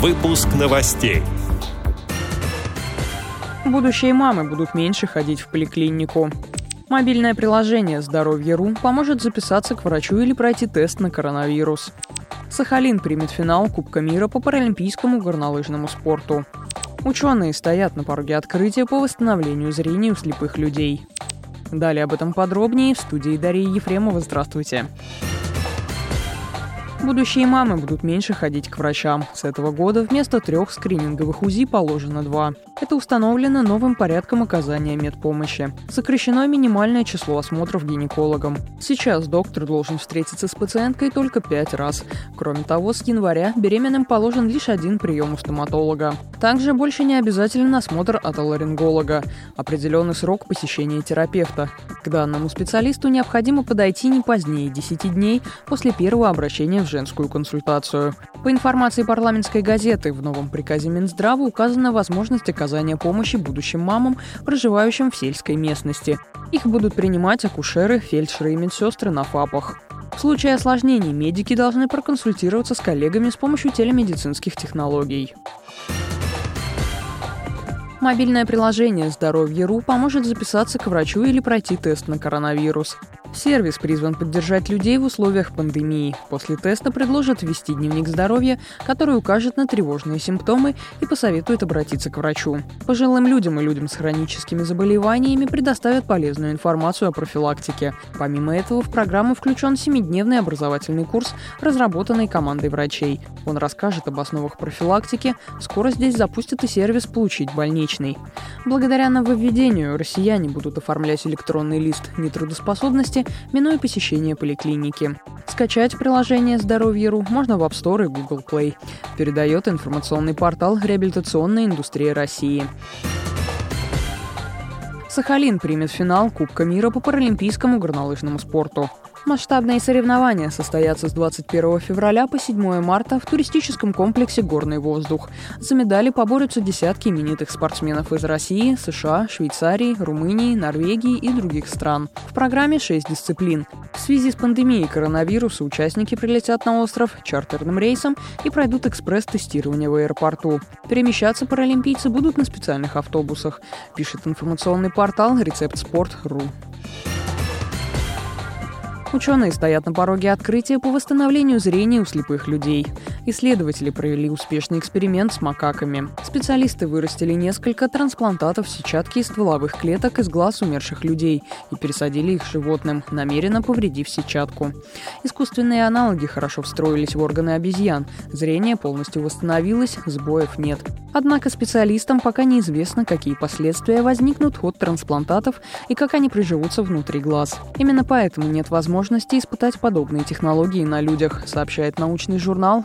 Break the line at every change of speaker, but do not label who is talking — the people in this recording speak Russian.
Выпуск новостей.
Будущие мамы будут меньше ходить в поликлинику. Мобильное приложение «Здоровье.ру» поможет записаться к врачу или пройти тест на коронавирус. Сахалин примет финал Кубка мира по паралимпийскому горнолыжному спорту. Ученые стоят на пороге открытия по восстановлению зрения у слепых людей. Далее об этом подробнее в студии Дарьи Ефремова. Здравствуйте. Здравствуйте. Будущие мамы будут меньше ходить к врачам. С этого года вместо трех скрининговых УЗИ положено два. Это установлено новым порядком оказания медпомощи. Сокращено минимальное число осмотров гинекологом. Сейчас доктор должен встретиться с пациенткой только пять раз. Кроме того, с января беременным положен лишь один прием у стоматолога. Также больше не обязателен осмотр отоларинголога. Определенный срок посещения терапевта. К данному специалисту необходимо подойти не позднее 10 дней после первого обращения в женскую консультацию. По информации парламентской газеты, в новом приказе Минздрава указана возможность оказания помощи будущим мамам, проживающим в сельской местности. Их будут принимать акушеры, фельдшеры и медсестры на ФАПах. В случае осложнений медики должны проконсультироваться с коллегами с помощью телемедицинских технологий. Мобильное приложение «Здоровье.ру» поможет записаться к врачу или пройти тест на коронавирус. Сервис призван поддержать людей в условиях пандемии. После теста предложат ввести дневник здоровья, который укажет на тревожные симптомы и посоветует обратиться к врачу. Пожилым людям и людям с хроническими заболеваниями предоставят полезную информацию о профилактике. Помимо этого, в программу включен семидневный образовательный курс, разработанный командой врачей. Он расскажет об основах профилактики. Скоро здесь запустят и сервис «Получить больничный». Благодаря нововведению россияне будут оформлять электронный лист нетрудоспособности области, минуя посещение поликлиники. Скачать приложение «Здоровье.ру» можно в App Store и Google Play. Передает информационный портал «Реабилитационная индустрия России». Сахалин примет финал Кубка мира по паралимпийскому горнолыжному спорту. Масштабные соревнования состоятся с 21 февраля по 7 марта в туристическом комплексе «Горный воздух». За медали поборются десятки именитых спортсменов из России, США, Швейцарии, Румынии, Норвегии и других стран. В программе 6 дисциплин. В связи с пандемией коронавируса участники прилетят на остров чартерным рейсом и пройдут экспресс-тестирование в аэропорту. Перемещаться паралимпийцы будут на специальных автобусах, пишет информационный портал «Рецептспорт.ру». Ученые стоят на пороге открытия по восстановлению зрения у слепых людей. Исследователи провели успешный эксперимент с макаками. Специалисты вырастили несколько трансплантатов сетчатки из стволовых клеток из глаз умерших людей и пересадили их животным, намеренно повредив сетчатку. Искусственные аналоги хорошо встроились в органы обезьян. Зрение полностью восстановилось, сбоев нет. Однако специалистам пока неизвестно, какие последствия возникнут от трансплантатов и как они приживутся внутри глаз. Именно поэтому нет возможности испытать подобные технологии на людях, сообщает научный журнал